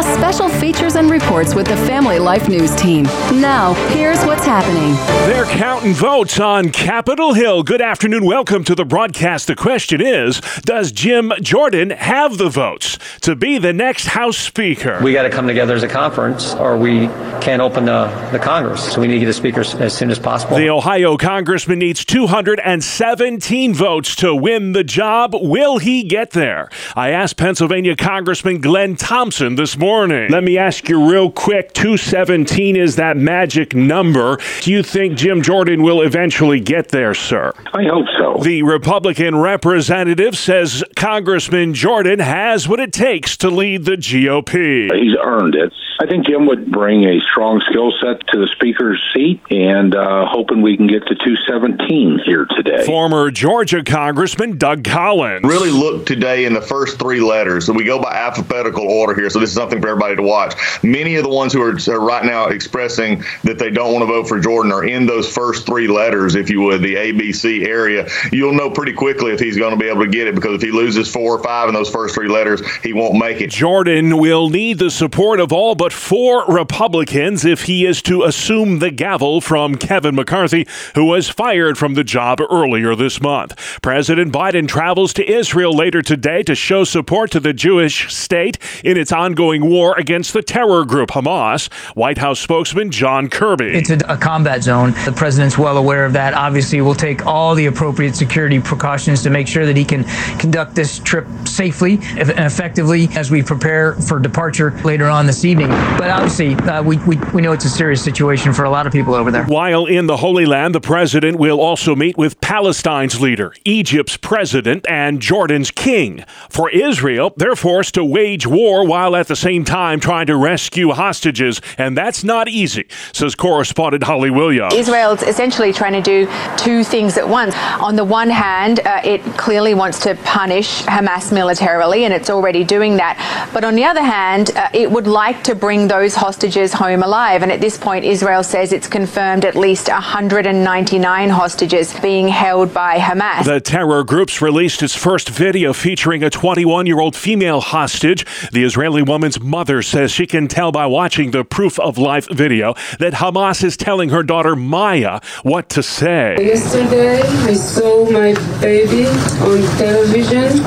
plus special features and reports with the Family Life News team. Now, here's what's happening. They're counting votes on Capitol Hill. Good afternoon. Welcome to the broadcast. The question is Does Jim Jordan have the votes to be the next House Speaker? We got to come together as a conference, or we can't open the, the Congress. So we need to get a speaker as soon as possible. The Ohio congressman needs 217 votes to win the job. Will he get there? I asked Pennsylvania Congressman Glenn Thompson this morning. Let me ask you real quick 217 is that magic number. Do you think Jim Jordan will eventually get there, sir? I hope so. The Republican representative says Congressman Jordan has what it takes to lead the GOP. He's earned it. I think Jim would bring a strong skill set to the speaker's seat, and uh, hoping we can get to 217 here today. Former Georgia Congressman Doug Collins. Really look today in the first three letters. So we go by alphabetical order here. So this is something for everybody to watch. Many of the ones who are, are right now expressing that they don't want to vote for Jordan are in those first three letters, if you would, the ABC area. You'll know pretty quickly if he's going to be able to get it because if he loses four or five in those first three letters, he won't make it. Jordan will need the support of all but four Republicans if he is to assume the gavel from Kevin McCarthy, who was fired from the job earlier this month. President Biden travels to Israel later today to show support to the Jewish state in its ongoing war against the terror group Hamas. White House spokesman John Kirby. It's a, a combat zone. The president's well aware of that. Obviously, we'll take all the appropriate security precautions to make sure that he can conduct this trip safely and effectively as we prepare for departure later on this evening. But obviously, uh, we, we, we know it's a serious situation for a lot of people over there. While in the Holy Land, the president will also meet with Palestine's leader, Egypt's president, and Jordan's king. For Israel, they're forced to wage war while at the same time trying to rescue hostages, and that's not easy, says correspondent Holly Williams. Israel's essentially trying to do two things at once. On the one hand, uh, it clearly wants to punish Hamas militarily, and it's already doing that. But on the other hand, uh, it would like to bring those hostages home alive. And at this point, Israel says it's confirmed at least 199 hostages being held by Hamas. The terror group's released its first video featuring a 21 year old female hostage. The Israeli woman's mother says she can tell by watching the proof of life video that Hamas is telling her daughter Maya what to say. Yesterday, I saw my baby on television.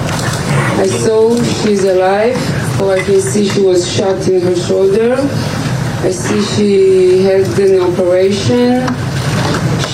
I saw she's alive. Oh, I can see she was shot in her shoulder. I see she had an operation.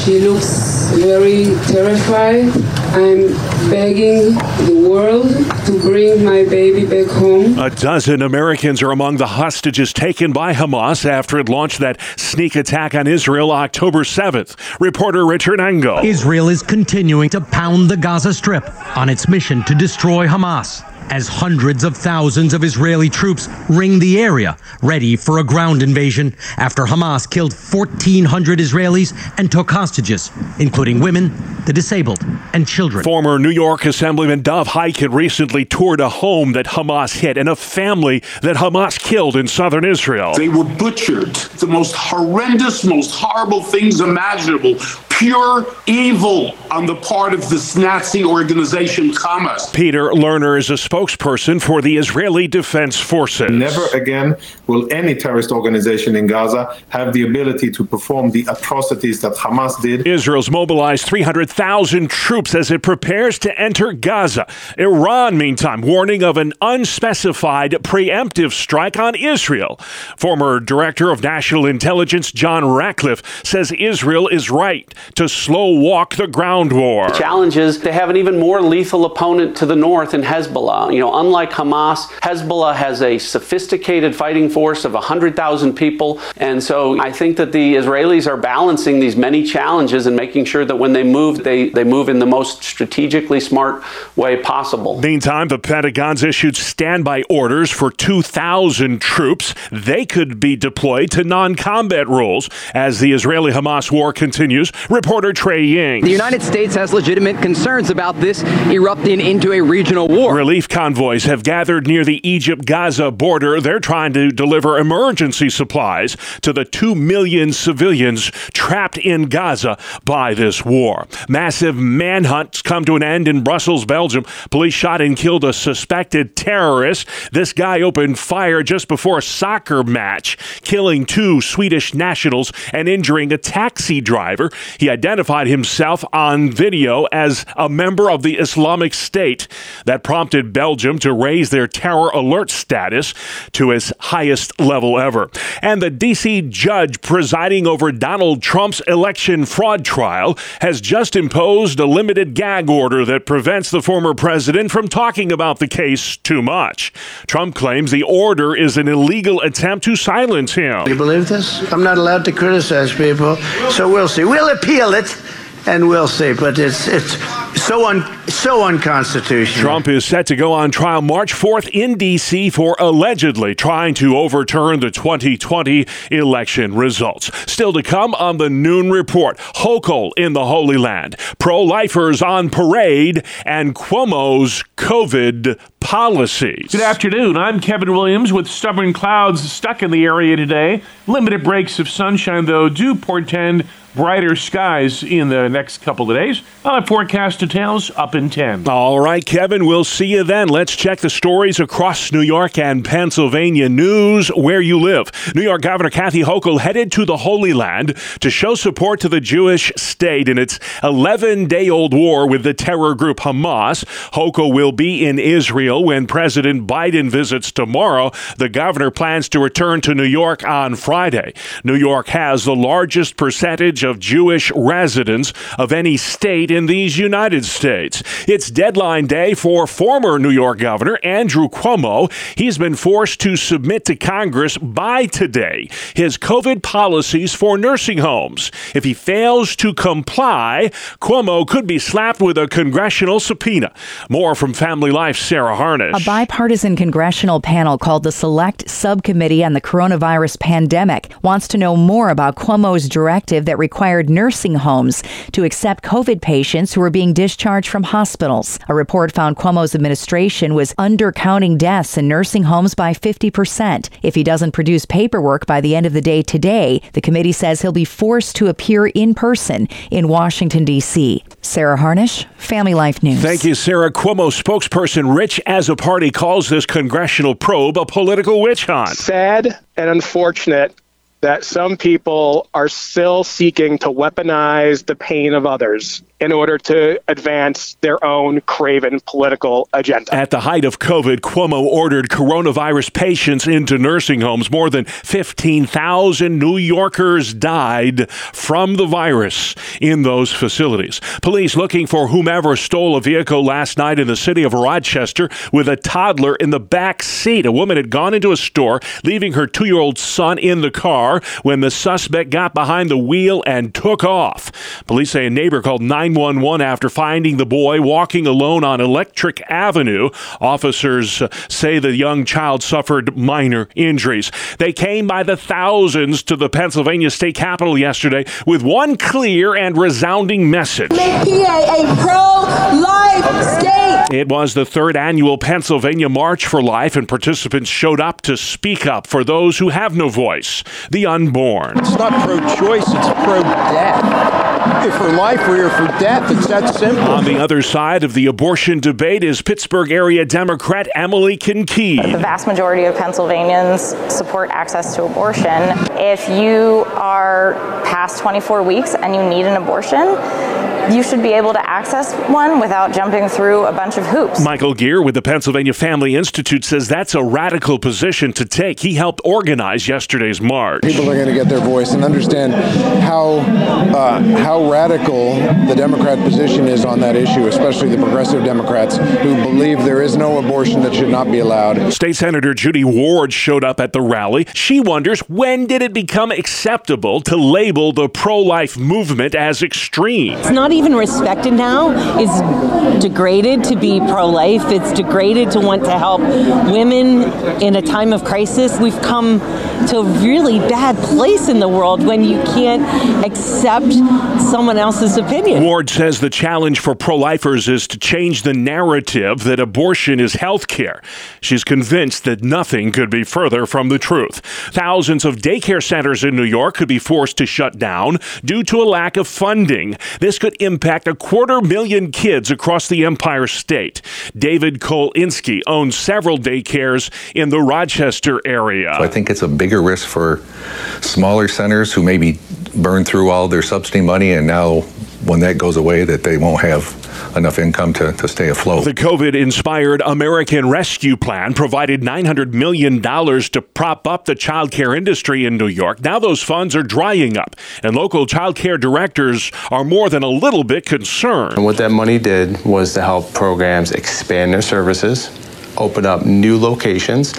She looks very terrified. I'm begging the world to bring my baby back home. A dozen Americans are among the hostages taken by Hamas after it launched that sneak attack on Israel October 7th. Reporter Richard Engel. Israel is continuing to pound the Gaza Strip on its mission to destroy Hamas as hundreds of thousands of Israeli troops ring the area, ready for a ground invasion after Hamas killed 1,400 Israelis and took hostages, including women, the disabled, and children. Former New York Assemblyman Dov Hikind recently toured a home that Hamas hit and a family that Hamas killed in southern Israel. They were butchered. The most horrendous, most horrible things imaginable. Pure evil on the part of this Nazi organization, Hamas. Peter Lerner is a spokesperson for the Israeli Defense Forces. Never again will any terrorist organization in Gaza have the ability to perform the atrocities that Hamas did. Israel's mobilized 300,000 troops as it prepares to enter Gaza. Iran, meantime, warning of an unspecified preemptive strike on Israel. Former Director of National Intelligence John Ratcliffe says Israel is right to slow walk the ground war. The challenge is they have an even more lethal opponent to the north in Hezbollah. You know, unlike Hamas, Hezbollah has a sophisticated fighting force of 100,000 people. And so I think that the Israelis are balancing these many challenges and making sure that when they move, they, they move in the most strategically smart way possible. Meantime, the Pentagon's issued standby orders for 2,000 troops. They could be deployed to non combat roles as the Israeli Hamas war continues. Reporter Trey Yingst. The United States has legitimate concerns about this erupting into a regional war. Relief convoys have gathered near the Egypt Gaza border. They're trying to deliver emergency supplies to the 2 million civilians trapped in Gaza by this war. Massive manhunts come to an end in Brussels, Belgium. Police shot and killed a suspected terrorist. This guy opened fire just before a soccer match, killing two Swedish nationals and injuring a taxi driver. He identified himself on video as a member of the Islamic State. That prompted Belgium to raise their terror alert status to its highest level ever. And the D.C. judge presiding over Donald Trump's election fraud trial has just imposed a limited gag order that prevents the former president from talking about the case too much. Trump claims the order is an illegal attempt to silence him. You believe this? I'm not allowed to criticize people, so we'll see. We'll appeal it and we'll see. But it's it's so un, so unconstitutional. Trump is set to go on trial March 4th in D.C. for allegedly trying to overturn the 2020 election results. Still to come on the noon report: Hochul in the Holy Land, pro-lifers on parade, and Cuomo's COVID policies. Good afternoon. I'm Kevin Williams with stubborn clouds stuck in the area today. Limited breaks of sunshine, though, do portend brighter skies in the next couple of days. I'll have forecast details up in 10. All right, Kevin, we'll see you then. Let's check the stories across New York and Pennsylvania news where you live. New York Governor Kathy Hochul headed to the Holy Land to show support to the Jewish state in its 11 day old war with the terror group Hamas. Hochul will be in Israel when President Biden visits tomorrow. The governor plans to return to New York on Friday. New York has the largest percentage of Jewish residents of any state in these United States. It's deadline day for former New York Governor Andrew Cuomo. He's been forced to submit to Congress by today his COVID policies for nursing homes. If he fails to comply, Cuomo could be slapped with a congressional subpoena. More from Family Life, Sarah Harnish. A bipartisan congressional panel called the Select Subcommittee on the Coronavirus Pandemic wants to know more about Cuomo's directive that required nursing homes to accept COVID patients who were being discharged from hospitals. A report found Cuomo's administration was undercounting deaths in nursing homes by 50%. If he doesn't produce paperwork by the end of the day today, the committee says he'll be forced to appear in person in Washington, D.C. Sarah Harnish, Family Life News. Thank you, Sarah. Cuomo spokesperson Rich Azzopardi calls this congressional probe a political witch hunt. Sad and unfortunate that some people are still seeking to weaponize the pain of others in order to advance their own craven political agenda. At the height of COVID, Cuomo ordered coronavirus patients into nursing homes. More than 15,000 New Yorkers died from the virus in those facilities. Police looking for whomever stole a vehicle last night in the city of Rochester with a toddler in the back seat. A woman had gone into a store, leaving her two year old son in the car when the suspect got behind the wheel and took off. Police say a neighbor called 911 after finding the boy walking alone on Electric Avenue. Officers uh, say the young child suffered minor injuries. They came by the thousands to the Pennsylvania state capitol yesterday with one clear and resounding message. Make PA a pro life state. It was the third annual Pennsylvania March for Life, and participants showed up to speak up for those who have no voice the unborn. It's not pro choice, it's pro death. If for life or you're for death, it's that simple. On the other side of the abortion debate is Pittsburgh area Democrat Emily Kinkead. The vast majority of Pennsylvanians support access to abortion. If you are past 24 weeks and you need an abortion, you should be able to access one without jumping through a bunch of hoops. Michael Geer with the Pennsylvania Family Institute says that's a radical position to take. He helped organize yesterday's march. People are going to get their voice and understand how uh, how radical the Democrat position is on that issue, especially the progressive Democrats who believe there is no abortion that should not be allowed. State Senator Judy Ward showed up at the rally. She wonders when did it become acceptable to label the pro-life movement as extreme? It's not even respected now. It's degraded to be pro-life. It's degraded to want to help women in a time of crisis. We've come to a really bad place in the world when you can't accept someone else's opinion. Ward says the challenge for pro lifers is to change the narrative that abortion is health care. She's convinced that nothing could be further from the truth. Thousands of daycare centers in New York could be forced to shut down due to a lack of funding. This could impact a quarter million kids across the Empire State. David Kolinski owns several daycares in the Rochester area. So I think it's a bigger risk for smaller centers who maybe burn through all their subsidy money and now when that goes away that they won't have enough income to, to stay afloat. The COVID inspired American Rescue Plan provided $900 million to prop up the child care industry in New York. Now those funds are drying up, and local child care directors are more than a little bit concerned. And what that money did was to help programs expand their services. Open up new locations,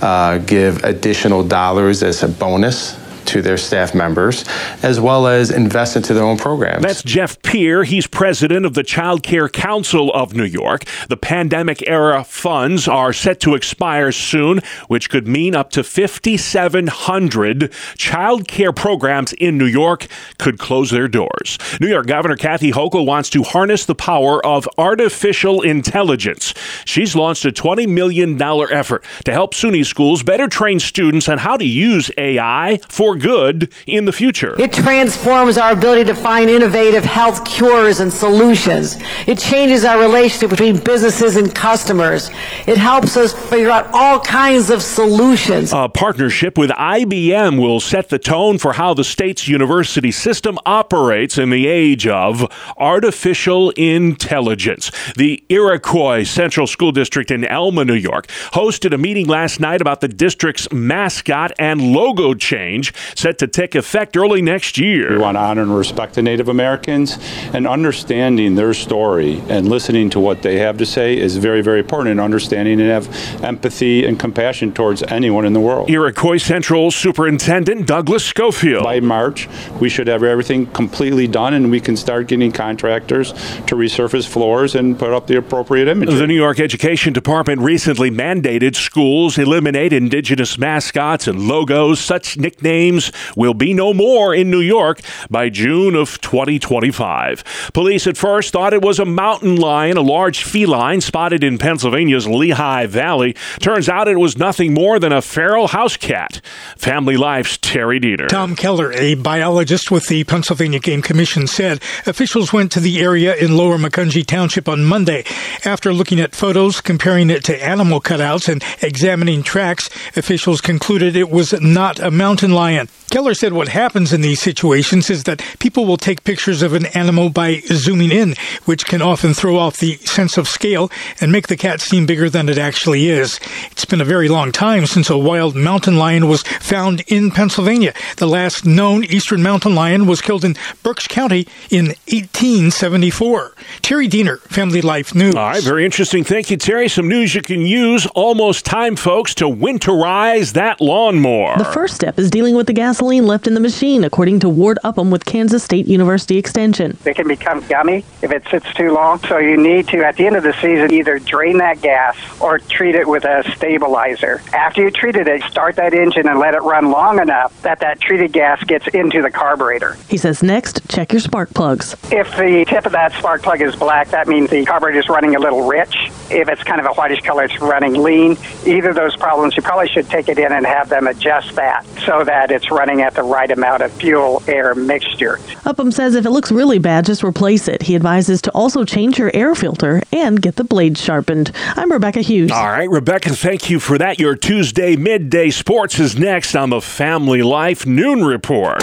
uh, give additional dollars as a bonus to their staff members, as well as invest into their own programs. That's Jeff Peer. He's president of the Child Care Council of New York. The pandemic era funds are set to expire soon, which could mean up to 5,700 child care programs in New York could close their doors. New York Governor Kathy Hochul wants to harness the power of artificial intelligence. She's launched a $20 million effort to help SUNY schools better train students on how to use AI for good in the future. It transforms our ability to find innovative health cures and solutions. It changes our relationship between businesses and customers. It helps us figure out all kinds of solutions. A partnership with IBM will set the tone for how the state's university system operates in the age of artificial intelligence. The Iroquois Central School District in Elma, New York, hosted a meeting last night about the district's mascot and logo change set to take effect early next year. We want to honor and respect the Native Americans, and understanding their story and listening to what they have to say is very, very important. And understanding and have empathy and compassion towards anyone in the world. Iroquois Central Superintendent Douglas Schofield. By March, we should have everything completely done, and we can start getting contractors to resurface floors and put up the appropriate imagery. The New York Education Department recently mandated schools eliminate indigenous mascots and logos. Such nicknames will be no more in New York by June of 2025. Police at first thought it was a mountain lion, a large feline spotted in Pennsylvania's Lehigh Valley. Turns out it was nothing more than a feral house cat. Family Life's Terry Dieter. Tom Keller, a biologist with the Pennsylvania Game Commission, said officials went to the area in Lower Macungie Township on Monday. After looking at photos, comparing it to animal cutouts, and examining tracks, officials concluded it was not a mountain lion man Keller said what happens in these situations is that people will take pictures of an animal by zooming in, which can often throw off the sense of scale and make the cat seem bigger than it actually is. It's been a very long time since a wild mountain lion was found in Pennsylvania. The last known eastern mountain lion was killed in Berks County in 1874. Terry Diener, Family Life News. All right, very interesting. Thank you, Terry. Some news you can use. Almost time, folks, to winterize that lawnmower. The first step is dealing with the gasoline left in the machine, according to Ward Upham with Kansas State University Extension. They can become gummy if it sits too long. So you need to, at the end of the season, either drain that gas or treat it with a stabilizer. After you treated it, start that engine and let it run long enough that that treated gas gets into the carburetor. He says next, check your spark plugs. If the tip of that spark plug is black, that means the carburetor is running a little rich. If it's kind of a whitish color, it's running lean. Either of those problems, you probably should take it in and have them adjust that so that it's running at the right amount of fuel air mixture. Upham says if it looks really bad, just replace it. He advises to also change your air filter and get the blade sharpened. I'm Rebecca Hughes. All right, Rebecca, thank you for that. Your Tuesday midday sports is next on the Family Life Noon Report.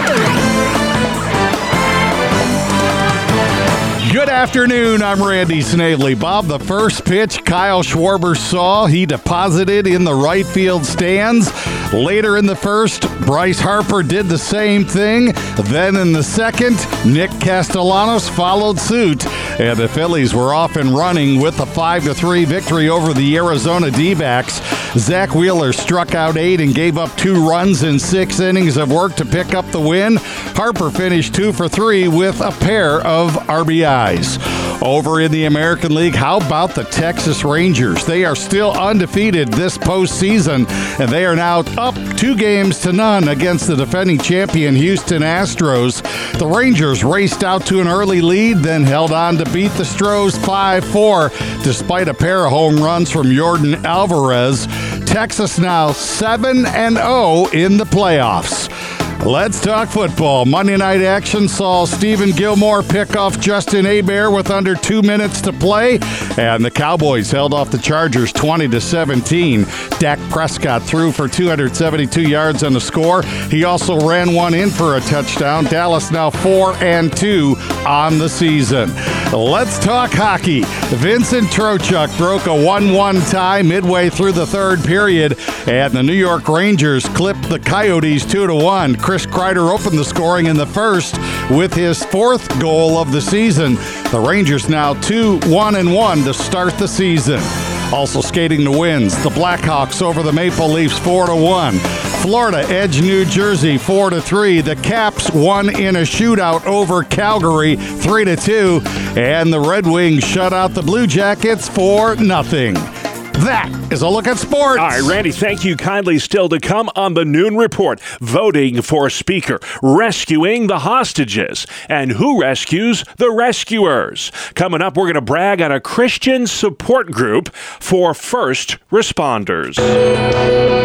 Good afternoon. I'm Randy Snavely. Bob, the first pitch Kyle Schwarber saw, he deposited in the right field stands. Later in the first, Bryce Harper did the same thing. Then in the second, Nick Castellanos followed suit. And the Phillies were off and running with a 5 3 victory over the Arizona D backs. Zack Wheeler struck out eight and gave up two runs in six innings of work to pick up the win. Harper finished two for three with a pair of RBIs. Over in the American League, how about the Texas Rangers? They are still undefeated this postseason, and they are now up two games to none against the defending champion Houston Astros. The Rangers raced out to an early lead, then held on to beat the Stros 5 4, despite a pair of home runs from Yordan Alvarez. Texas now 7 and 0 in the playoffs. Let's talk football. Monday night action saw Stephon Gilmore pick off Justin Herbert with under two minutes to play, and the Cowboys held off the Chargers 20 to 17. Dak Prescott threw for 272 yards on the score. He also ran one in for a touchdown. Dallas now four and two on the season. Let's talk hockey. Vincent Trocheck broke a 1-1 tie midway through the third period, and the New York Rangers clipped the Coyotes two to one. Chris Kreider opened the scoring in the first with his fourth goal of the season. The Rangers now 2 1 and 1 to start the season. Also skating the wins, the Blackhawks over the Maple Leafs 4 to 1. Florida edge New Jersey 4 to 3. The Caps won in a shootout over Calgary 3 to 2, and the Red Wings shut out the Blue Jackets for nothing. That is a look at sports. All right, Randy, thank you kindly. Still to come on the noon report voting for Speaker, rescuing the hostages, and who rescues the rescuers. Coming up, we're going to brag on a Christian support group for first responders.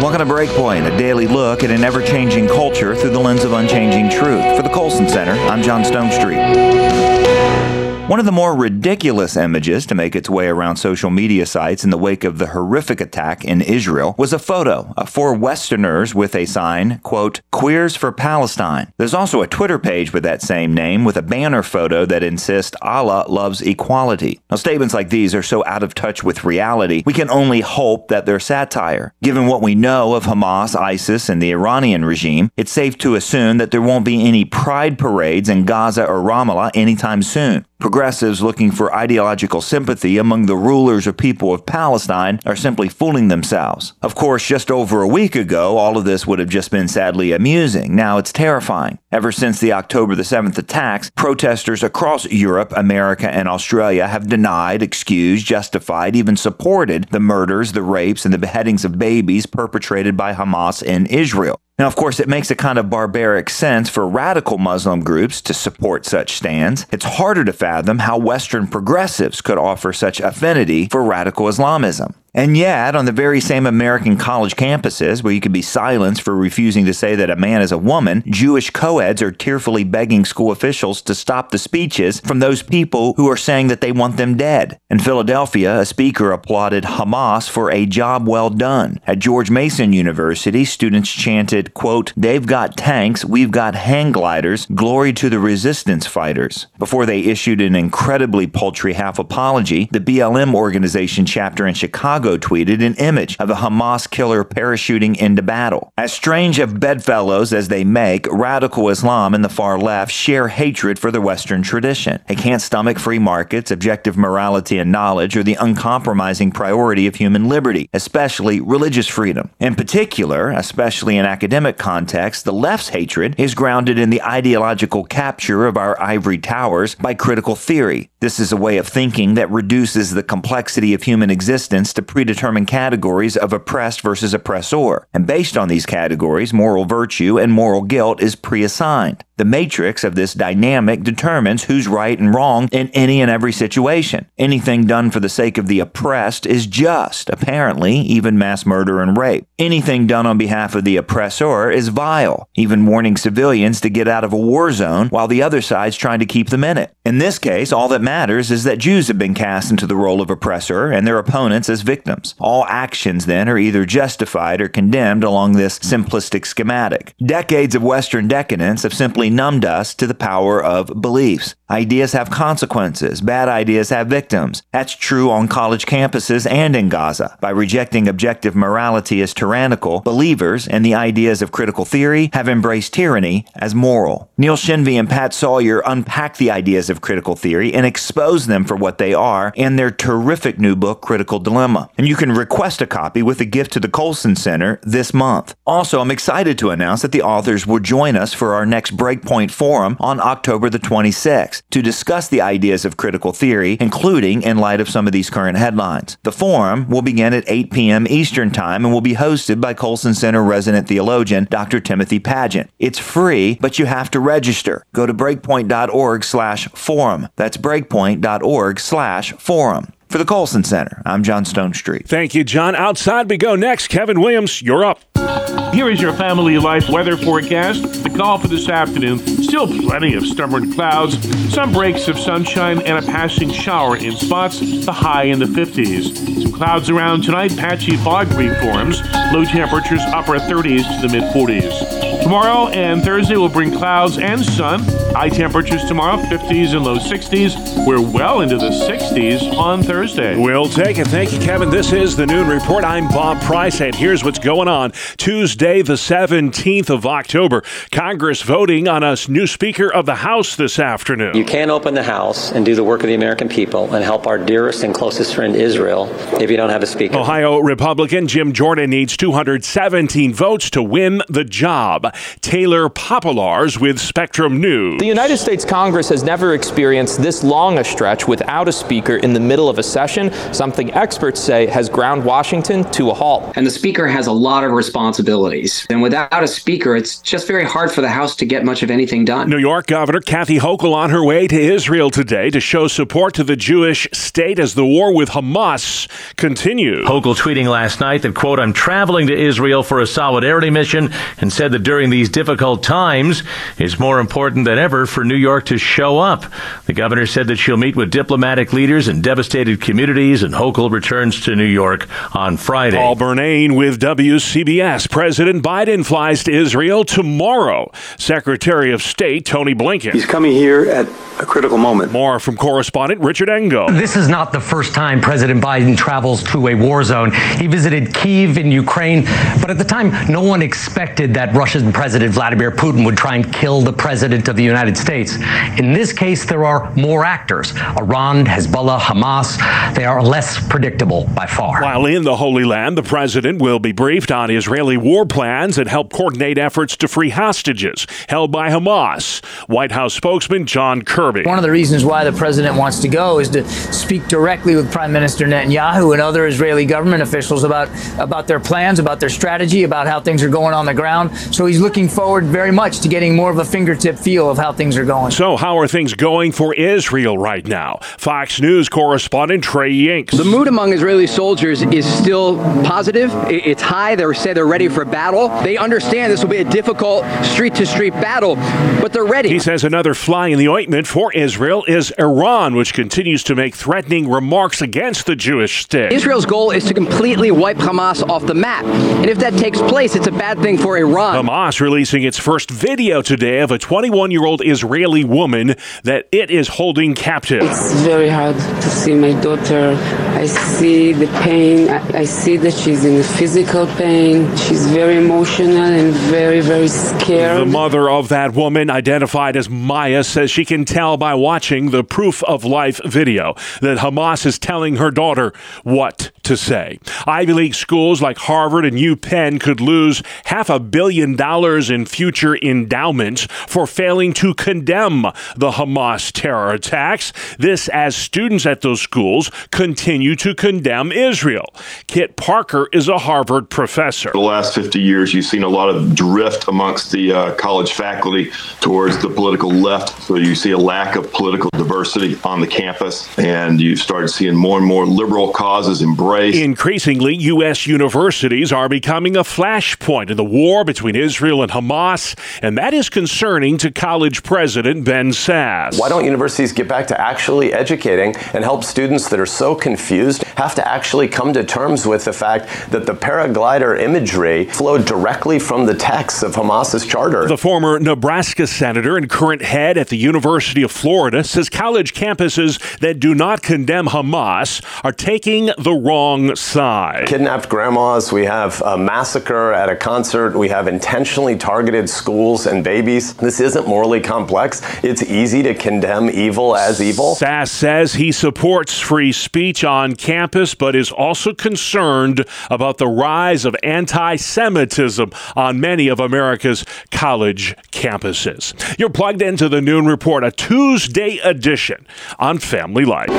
Welcome to Breakpoint, a daily look at an ever changing culture through the lens of unchanging truth. For the Colson Center, I'm John Stonestreet. One of the more ridiculous images to make its way around social media sites in the wake of the horrific attack in Israel was a photo of four Westerners with a sign, quote, Queers for Palestine. There's also a Twitter page with that same name with a banner photo that insists Allah loves equality. Now, statements like these are so out of touch with reality, we can only hope that they're satire. Given what we know of Hamas, ISIS, and the Iranian regime, it's safe to assume that there won't be any pride parades in Gaza or Ramallah anytime soon. Progressives looking for ideological sympathy among the rulers or people of Palestine are simply fooling themselves. Of course, just over a week ago, all of this would have just been sadly amusing. Now it's terrifying. Ever since the October the 7th attacks, protesters across Europe, America, and Australia have denied, excused, justified, even supported the murders, the rapes, and the beheadings of babies perpetrated by Hamas in Israel. Now, of course, it makes a kind of barbaric sense for radical Muslim groups to support such stands. It's harder to fathom how Western progressives could offer such affinity for radical Islamism. And yet, on the very same American college campuses where you can be silenced for refusing to say that a man is a woman, Jewish co-eds are tearfully begging school officials to stop the speeches from those people who are saying that they want them dead. In Philadelphia, a speaker applauded Hamas for a job well done. At George Mason University, students chanted, quote, They've got tanks, we've got hang gliders, glory to the resistance fighters. Before they issued an incredibly paltry half apology, the BLM organization chapter in Chicago Chicago tweeted an image of a Hamas killer parachuting into battle. As strange of bedfellows as they make, radical Islam and the far left share hatred for the Western tradition. They can't stomach free markets, objective morality and knowledge, or the uncompromising priority of human liberty, especially religious freedom. In particular, especially in academic contexts, the left's hatred is grounded in the ideological capture of our ivory towers by critical theory. This is a way of thinking that reduces the complexity of human existence to predetermined categories of oppressed versus oppressor. And based on these categories, moral virtue and moral guilt is pre-assigned. The matrix of this dynamic determines who's right and wrong in any and every situation. Anything done for the sake of the oppressed is just, apparently, even mass murder and rape. Anything done on behalf of the oppressor is vile, even warning civilians to get out of a war zone while the other side's trying to keep them in it. In this case, all that matters is that Jews have been cast into the role of oppressor and their opponents as victims. All actions, then, are either justified or condemned along this simplistic schematic. Decades of Western decadence have simply numbed us to the power of beliefs. Ideas have consequences. Bad ideas have victims. That's true on college campuses and in Gaza. By rejecting objective morality as tyrannical, believers and the ideas of critical theory have embraced tyranny as moral. Neil Shenvi and Pat Sawyer unpack the ideas of critical theory and expose them for what they are in their terrific new book, Critical Dilemma. And you can request a copy with a gift to the Colson Center this month. Also, I'm excited to announce that the authors will join us for our next break Breakpoint Forum on October the 26th to discuss the ideas of critical theory, including in light of some of these current headlines. The forum will begin at 8 p.m. Eastern Time and will be hosted by Colson Center resident theologian Dr. Timothy Padgett. It's free, but you have to register. Go to breakpoint.org slash forum. That's breakpoint.org slash forum. For the Colson Center, I'm John Stonestreet. Thank you, John. Outside we go next. Kevin Williams, you're up. Here is your family life weather forecast. The call for this afternoon. Still plenty of stubborn clouds, some breaks of sunshine, and a passing shower in spots. The high in the 50s. Some clouds around tonight. Patchy fog reforms. Low temperatures upper 30s to the mid 40s. Tomorrow and Thursday will bring clouds and sun. High temperatures tomorrow, 50s and low 60s. We're well into the 60s on Thursday. We'll take it. Thank you, Kevin. This is the Noon Report. I'm Bob Price, and here's what's going on. Tuesday, the 17th of October, Congress voting on a new Speaker of the House this afternoon. You can't open the House and do the work of the American people and help our dearest and closest friend Israel if you don't have a Speaker. Ohio Republican Jim Jordan needs 217 votes to win the job. Taylor Popielarz with Spectrum News. The United States Congress has never experienced this long a stretch without a speaker in the middle of a session, something experts say has ground Washington to a halt. And the speaker has a lot of responsibilities. And without a speaker, it's just very hard for the House to get much of anything done. New York Governor Kathy Hochul on her way to Israel today to show support to the Jewish state as the war with Hamas continues. Hochul tweeting last night that, quote, I'm traveling to Israel for a solidarity mission and said that during these difficult times, it's more important than ever for New York to show up. The governor said that she'll meet with diplomatic leaders in devastated communities, and Hochul returns to New York on Friday. Paul Bernane with WCBS. President Biden flies to Israel tomorrow. Secretary of State Tony Blinken. He's coming here at a critical moment. More from correspondent Richard Engel. This is not the first time President Biden travels to a war zone. He visited Kiev in Ukraine, but at the time, no one expected that Russian President Vladimir Putin would try and kill the President of the United States. In this case, there are more actors Iran, Hezbollah, Hamas. They are less predictable by far. While in the Holy Land, the president will be briefed on Israeli war plans and help coordinate efforts to free hostages held by Hamas. White House spokesman John Kirby. One of the reasons why the president wants to go is to speak directly with Prime Minister Netanyahu and other Israeli government officials about, about their plans, about their strategy, about how things are going on the ground. So he's looking forward very much to getting more of a fingertip feel of how things are going. So, how are things going for Israel right now? Fox News correspondent Trey Yingst. The mood among Israeli soldiers is still positive. It's high. They say they're ready for battle. They understand this will be a difficult street to street battle, but they're ready. He says another fly in the ointment for Israel is Iran, which continues to make threatening remarks against the Jewish state. Israel's goal is to completely wipe Hamas off the map. And if that takes place, it's a bad thing for Iran. Hamas releasing its first video today of a 21 year old Israeli woman that it is holding captive. It's very hard to see my daughter. I see the pain. I, I see that she's in physical pain. She's very emotional and very, very scared. The mother of that woman, identified as Maya, says she can tell by watching the proof of life video that Hamas is telling her daughter what to say. Ivy League schools like Harvard and UPenn could lose half a billion dollars in future endowments for failing to condemn the Hamas terror attacks. This as students at those schools continue to condemn Israel. Kit Parker is a Harvard professor. The last 50 years, you've seen a lot of drift amongst the uh, college faculty towards the political left. So you see a lack of political diversity on the campus, and you've started seeing more and more liberal causes embraced. Increasingly, U.S. universities are becoming a flashpoint in the war between Israel and Hamas, and that is concerning to college president Ben Sasse. Why don't universities get back to actually educating and help students that are so confused have to actually come to terms with the fact that the paraglider imagery flowed directly from the text of Hamas's charter? The former Nebraska senator and current head at the University of Florida says college campuses that do not condemn Hamas are taking the wrong side. Kidnapped grandmas, we have a massacre at a concert, we have intentionally targeted schools and babies. This isn't morally complex. It's easy to condemn evil as evil. Sasse says he supports free speech on campus, but is also concerned about the rise of anti Semitism on many of America's college campuses. You're plugged into the Noon Report, a Tuesday edition on Family Life.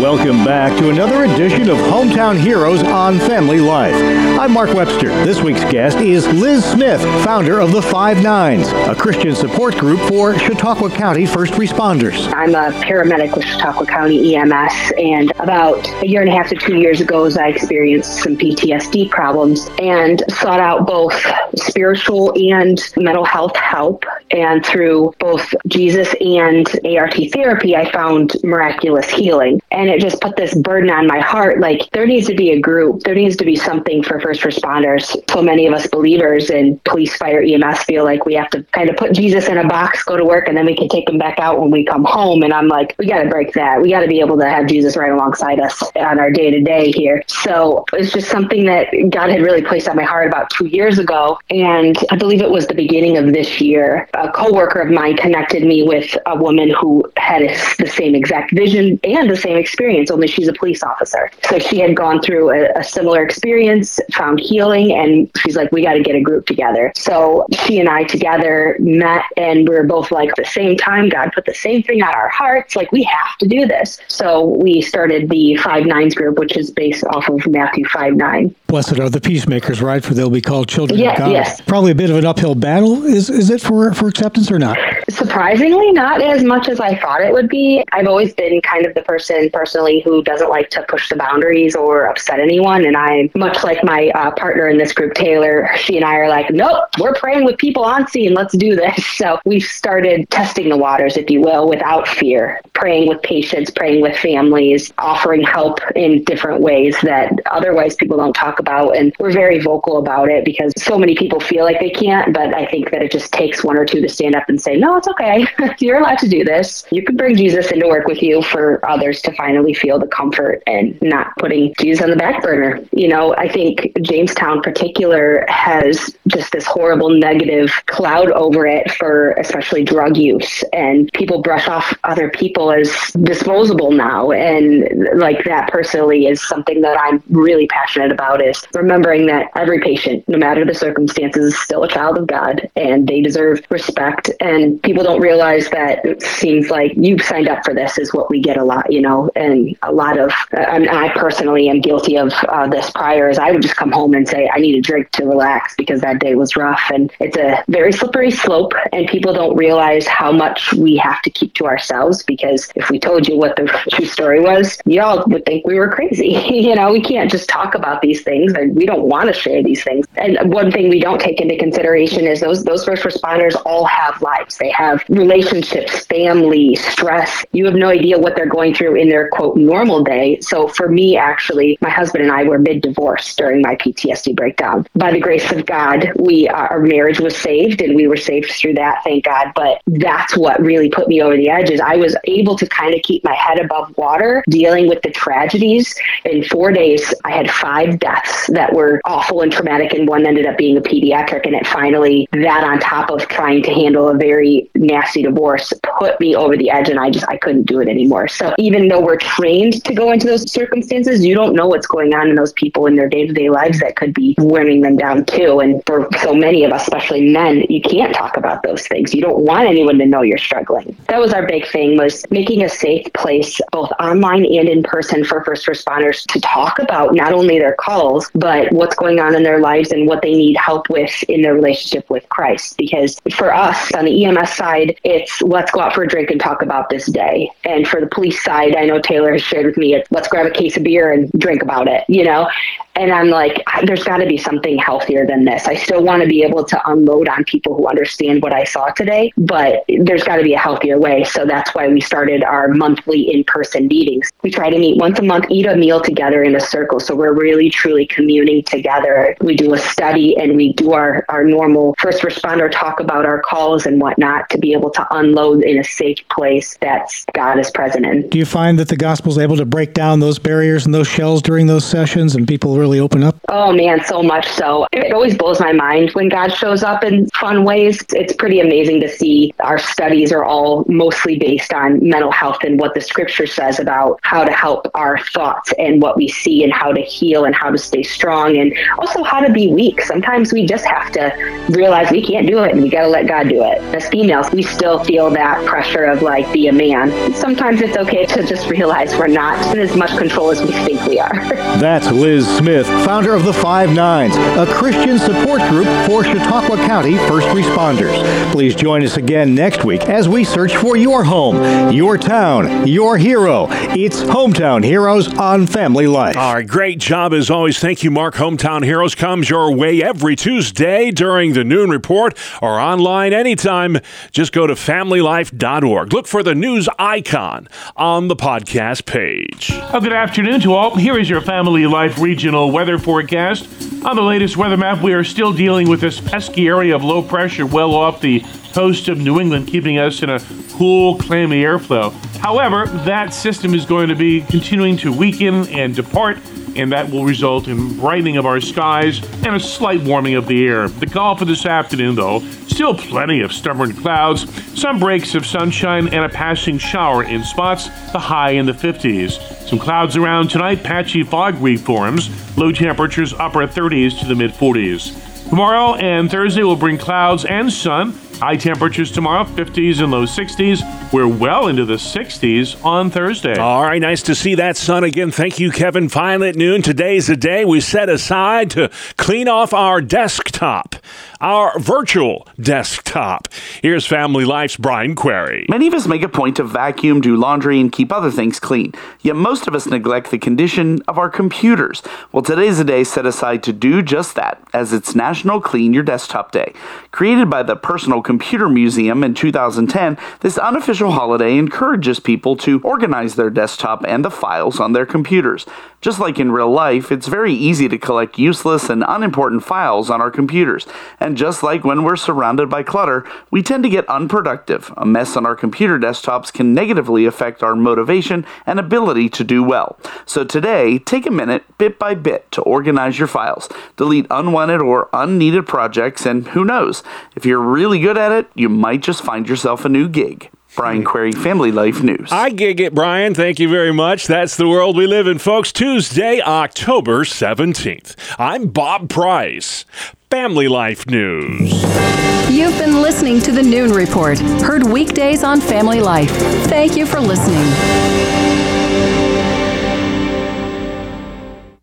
Welcome back to another edition of Hometown Heroes on Family Life. I'm Mark Webster. This week's guest is Liz Smith, founder of the Five Nines, a Christian support group for Chautauqua County first responders. I'm a paramedic with Chautauqua County EMS, and about a year and a half to two years ago, I experienced some PTSD problems and sought out both spiritual and mental health help. And through both Jesus and ART therapy, I found miraculous healing. And it just put this burden on my heart. Like there needs to be a group. There needs to be something for first responders. So many of us believers in police, fire, EMS feel like we have to kind of put Jesus in a box, go to work, and then we can take him back out when we come home. And I'm like, we got to break that. We got to be able to have Jesus right alongside us on our day to day here. So it's just something that God had really placed on my heart about two years ago. And I believe it was the beginning of this year. A coworker of mine connected me with a woman who had the same exact vision and the same experience experience, only she's a police officer. So she had gone through a, a similar experience, found healing, and she's like, we got to get a group together. So she and I together met, and we were both like, at the same time, God put the same thing on our hearts. Like, we have to do this. So we started the Five Nines group, which is based off of Matthew 5 9. Blessed are the peacemakers, right? For they'll be called children yeah, of God. Yes. Probably a bit of an uphill battle. Is is it for for acceptance or not? Surprisingly, not as much as I thought it would be. I've always been kind of the person personally who doesn't like to push the boundaries or upset anyone. And I'm much like my uh, partner in this group, Taylor. She and I are like, nope, we're praying with people on scene. Let's do this. So we've started testing the waters, if you will, without fear, praying with patients, praying with families, offering help in different ways that otherwise people don't talk about. And we're very vocal about it because so many people feel like they can't. But I think that it just takes one or two to stand up and say, no, it's okay. You're allowed to do this. You can bring Jesus into work with you for others to finally feel the comfort and not putting Jesus on the back burner. You know, I think Jamestown particular has just this horrible negative cloud over it for especially drug use and people brush off other people as disposable now and like that personally is something that I'm really passionate about is remembering that every patient no matter the circumstances is still a child of God and they deserve respect. And people don't realize that it seems like you've signed up for this is what we get a lot you know and a lot of and I personally am guilty of uh, this prior is I would just come home and say I need a drink to relax because that day was rough. And it's a very slippery slope and people don't realize how much we have to keep to ourselves because if we told you what the true story was y'all would think we were crazy. You know we can't just talk about these things and we don't want to share these things and one thing we don't take into consideration is those those first responders all have lives they have relationships family stress you have no idea what they're going through in their quote normal day. So for me, actually, my husband and I were mid divorce during my PTSD breakdown. By the grace of God, we uh, our marriage was saved, and we were saved through that. Thank God. But that's what really put me over the edge. Is I was able to kind of keep my head above water, dealing with the tragedies. In four days, I had five deaths that were awful and traumatic, and one ended up being a pediatric. And it finally, that on top of trying to handle a very nasty divorce, put me over the edge, and I just I couldn't do it anymore. So even though we're trained to go into those circumstances, you don't know what's going on in those people in their day to day lives that could be wearing them down too. And for so many of us, especially men, you can't talk about those things. You don't want anyone to know you're struggling. That was our big thing was making a safe place, both online and in person for first responders to talk about not only their calls, but what's going on in their lives and what they need help with in their relationship with Christ. Because for us on the EMS side, it's let's go out for a drink and talk about this day. And for the police side, I know Taylor has shared with me, it's let's grab a case of beer and drink about it, you know? And I'm like, there's got to be something healthier than this. I still want to be able to unload on people who understand what I saw today, but there's got to be a healthier way. So that's why we started our monthly in person meetings. We try to meet once a month, eat a meal together in a circle. So we're really truly communing together. We do a study and we do our, our normal first responder talk about our calls and whatnot to be able to unload in a safe place that's God is present in. Do you find that the gospel is able to break down those barriers and those shells during those sessions and people really really open up? Oh man, so much so. It always blows my mind when God shows up in fun ways. It's pretty amazing to see our studies are all mostly based on mental health and what the scripture says about how to help our thoughts and what we see and how to heal and how to stay strong and also how to be weak. Sometimes we just have to realize we can't do it and we got to let God do it. As females, we still feel that pressure of like be a man. Sometimes it's okay to just realize we're not in as much control as we think we are. That's Liz Smith, founder of the Five Nines, a Christian support group for Chautauqua County first responders. Please join us again next week as we search for your home, your town, your hero. It's Hometown Heroes on Family Life. All right, great job as always. Thank you, Mark. Hometown Heroes comes your way every Tuesday during the noon report or online anytime. Just go to familylife.org. Look for the news icon on the podcast page. Oh, good afternoon to all. Here is your Family Life regional weather forecast. On the latest weather map, we are still dealing with this pesky area of low pressure well off the coast of New England, keeping us in a cool, clammy airflow. However, that system is going to be continuing to weaken and depart, and that will result in brightening of our skies and a slight warming of the air. The call for this afternoon, though, still plenty of stubborn clouds, some breaks of sunshine, and a passing shower in spots, the high in the 50s. Some clouds around tonight, patchy fog reforms, low temperatures upper 30s to the mid 40s. Tomorrow and Thursday will bring clouds and sun. High temperatures tomorrow, 50s and low 60s. We're well into the 60s on Thursday. All right, nice to see that sun again. Thank you, Kevin. Finally at noon. Today's the day we set aside to clean off our desktop, our virtual desktop. Here's Family Life's Brian Query. Many of us make a point to vacuum, do laundry, and keep other things clean. Yet most of us neglect the condition of our computers. Well, today's a day set aside to do just that, as it's National Clean Your Desktop Day. Created by the Personal Computer Museum in 2010, this unofficial holiday encourages people to organize their desktop and the files on their computers. Just like in real life, it's very easy to collect useless and unimportant files on our computers. And just like when we're surrounded by clutter, we tend to get unproductive. A mess on our computer desktops can negatively affect our motivation and ability to do well. So today, take a minute, bit by bit, to organize your files. Delete unwanted or unneeded projects, and who knows, if you're really good at it, you might just find yourself a new gig. Brian Query, Family Life News. I gig it, Brian. Thank you very much. That's the world we live in, folks. Tuesday, October 17th. I'm Bob Price. Family Life News. You've been listening to the Noon Report, heard weekdays on Family Life. Thank you for listening.